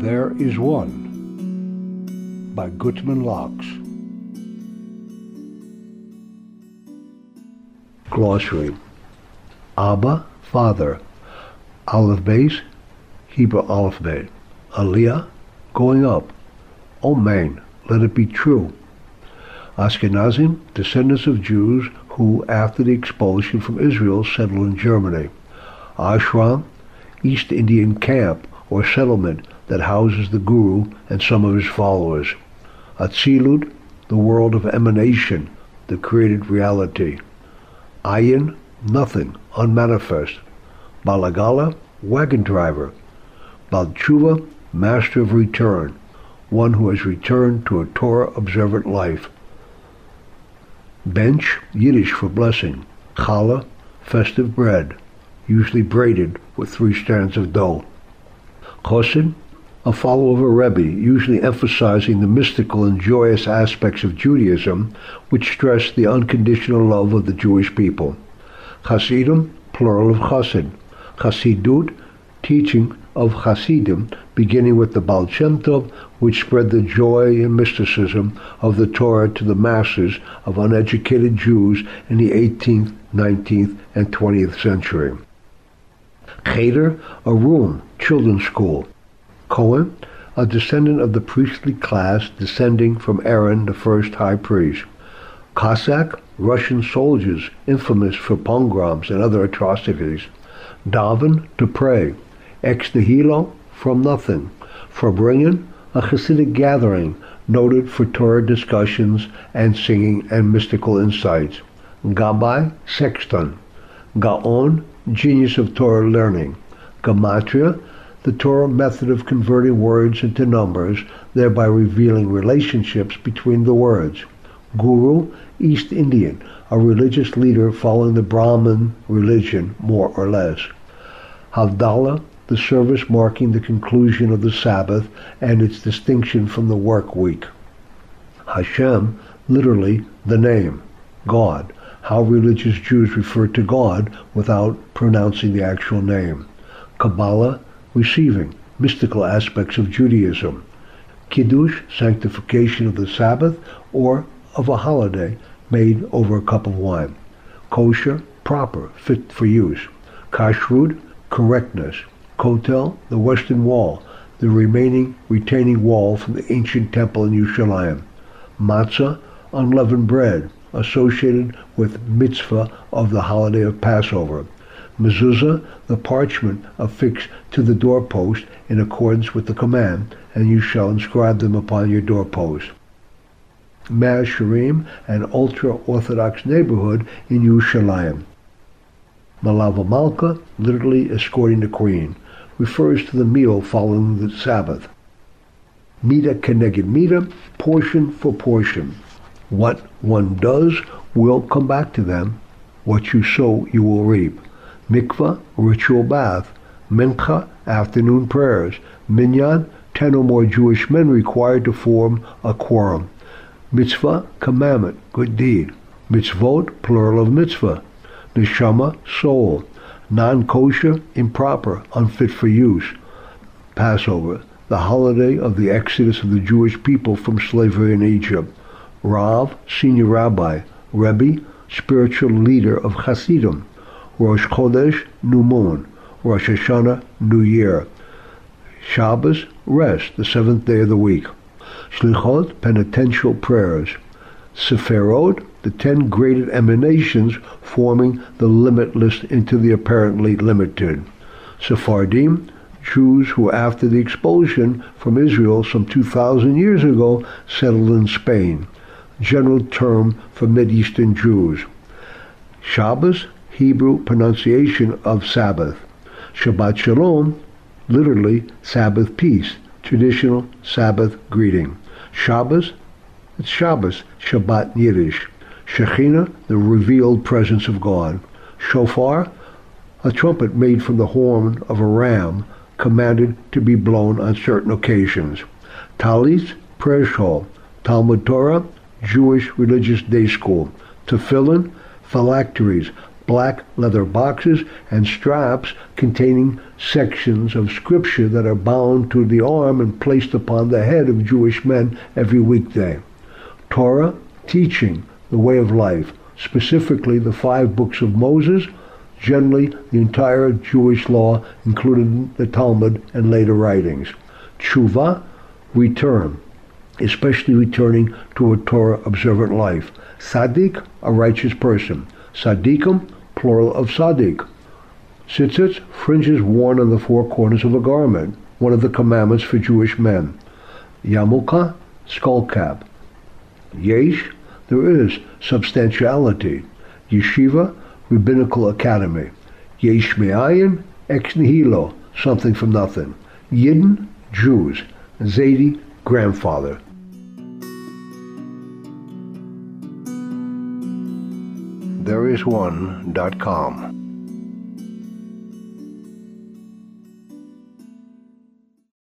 There is One by Gutman Locks. Glossary Abba, Father. Aleph Beis, Hebrew alphabet. Aliyah, going up. Amen, let it be true. Ashkenazim, descendants of Jews who, after the expulsion from Israel, settled in Germany. Ashram, East Indian camp or settlement that houses the Guru and some of his followers. Atzilut, the world of emanation, the created reality. Ayin, nothing, unmanifest. Balagala, wagon driver. Baal Tshuva, master of return, one who has returned to a Torah observant life. Bench, Yiddish for blessing. Challah, festive bread, usually braided with three strands of dough. Chosid, a follower of a Rebbe, usually emphasizing the mystical and joyous aspects of Judaism, which stress the unconditional love of the Jewish people. Hasidim, plural of Chassid. Hasidut, teaching of Hasidim, beginning with the Baal Shem Tov, which spread the joy and mysticism of the Torah to the masses of uneducated Jews in the 18th, 19th, and 20th century. Cheder, a room, children's school. Cohen, a descendant of the priestly class descending from Aaron, the first high priest. Cossack, Russian soldiers infamous for pogroms and other atrocities. Daven, to pray. Ex nihilo, from nothing. Farbrengen, a Hasidic gathering noted for Torah discussions and singing and mystical insights. Gabbai, sexton. Gaon, genius of Torah learning. Gematria, the Torah method of converting words into numbers, thereby revealing relationships between the words. Guru, East Indian, a religious leader following the Brahmin religion, more or less. Havdalah, the service marking the conclusion of the Sabbath and its distinction from the work week. Hashem, literally the name, God, how religious Jews refer to God without pronouncing the actual name. Kabbalah, receiving, mystical aspects of Judaism. Kiddush, sanctification of the Sabbath or of a holiday made over a cup of wine. Kosher, proper, fit for use. Kashrut, correctness. Kotel, the western wall, the remaining retaining wall from the ancient temple in Yerushalayim. Matzah, unleavened bread, associated with mitzvah of the holiday of Passover. Mezuzah, the parchment affixed to the doorpost in accordance with the command, and you shall inscribe them upon your doorpost. Mea an ultra-Orthodox neighborhood in Yerushalayim. Malava Malka, literally escorting the queen, refers to the meal following the Sabbath. Mida keneged mida, portion for portion. What one does will come back to them. What you sow, you will reap. Mikvah, ritual bath. Mincha, afternoon prayers. Minyan, ten or more Jewish men required to form a quorum. Mitzvah, commandment, good deed. Mitzvot, plural of mitzvah. Neshama, soul. Non-kosher, improper, unfit for use. Passover, the holiday of the exodus of the Jewish people from slavery in Egypt. Rav, senior rabbi. Rebbe, spiritual leader of Hasidim. Rosh Chodesh, new moon. Rosh Hashanah, new year. Shabbos, rest, the seventh day of the week. Shlichot, penitential prayers. Sephirot, the ten graded emanations forming the limitless into the apparently limited. Sephardim, Jews who after the expulsion from Israel some 2,000 years ago settled in Spain, general term for Mideastern Jews. Shabbos, Hebrew pronunciation of Sabbath. Shabbat Shalom, literally Sabbath peace, traditional Sabbath greeting. Shabbos, it's Shabbos, Shabbat Yiddish. Shekhinah, the revealed presence of God. Shofar, a trumpet made from the horn of a ram, commanded to be blown on certain occasions. Talis, prayer shawl. Talmud Torah, Jewish religious day school. Tefillin, phylacteries, black leather boxes and straps containing sections of scripture that are bound to the arm and placed upon the head of Jewish men every weekday. Torah, teaching the way of life, specifically the five books of Moses, generally the entire Jewish law, including the Talmud and later writings. Tshuva, return, especially returning to a Torah observant life. Tzadik, a righteous person. Tzadikim, plural of tzadik. Tzitzit, fringes worn on the four corners of a garment, one of the commandments for Jewish men. Yarmulke, skull cap. Yesh, there is substantiality. Yeshiva, rabbinical academy. Yesh me'ayin, ex nihilo, something from nothing. Yidden, Jews. Zaidi, grandfather. Thereisone.com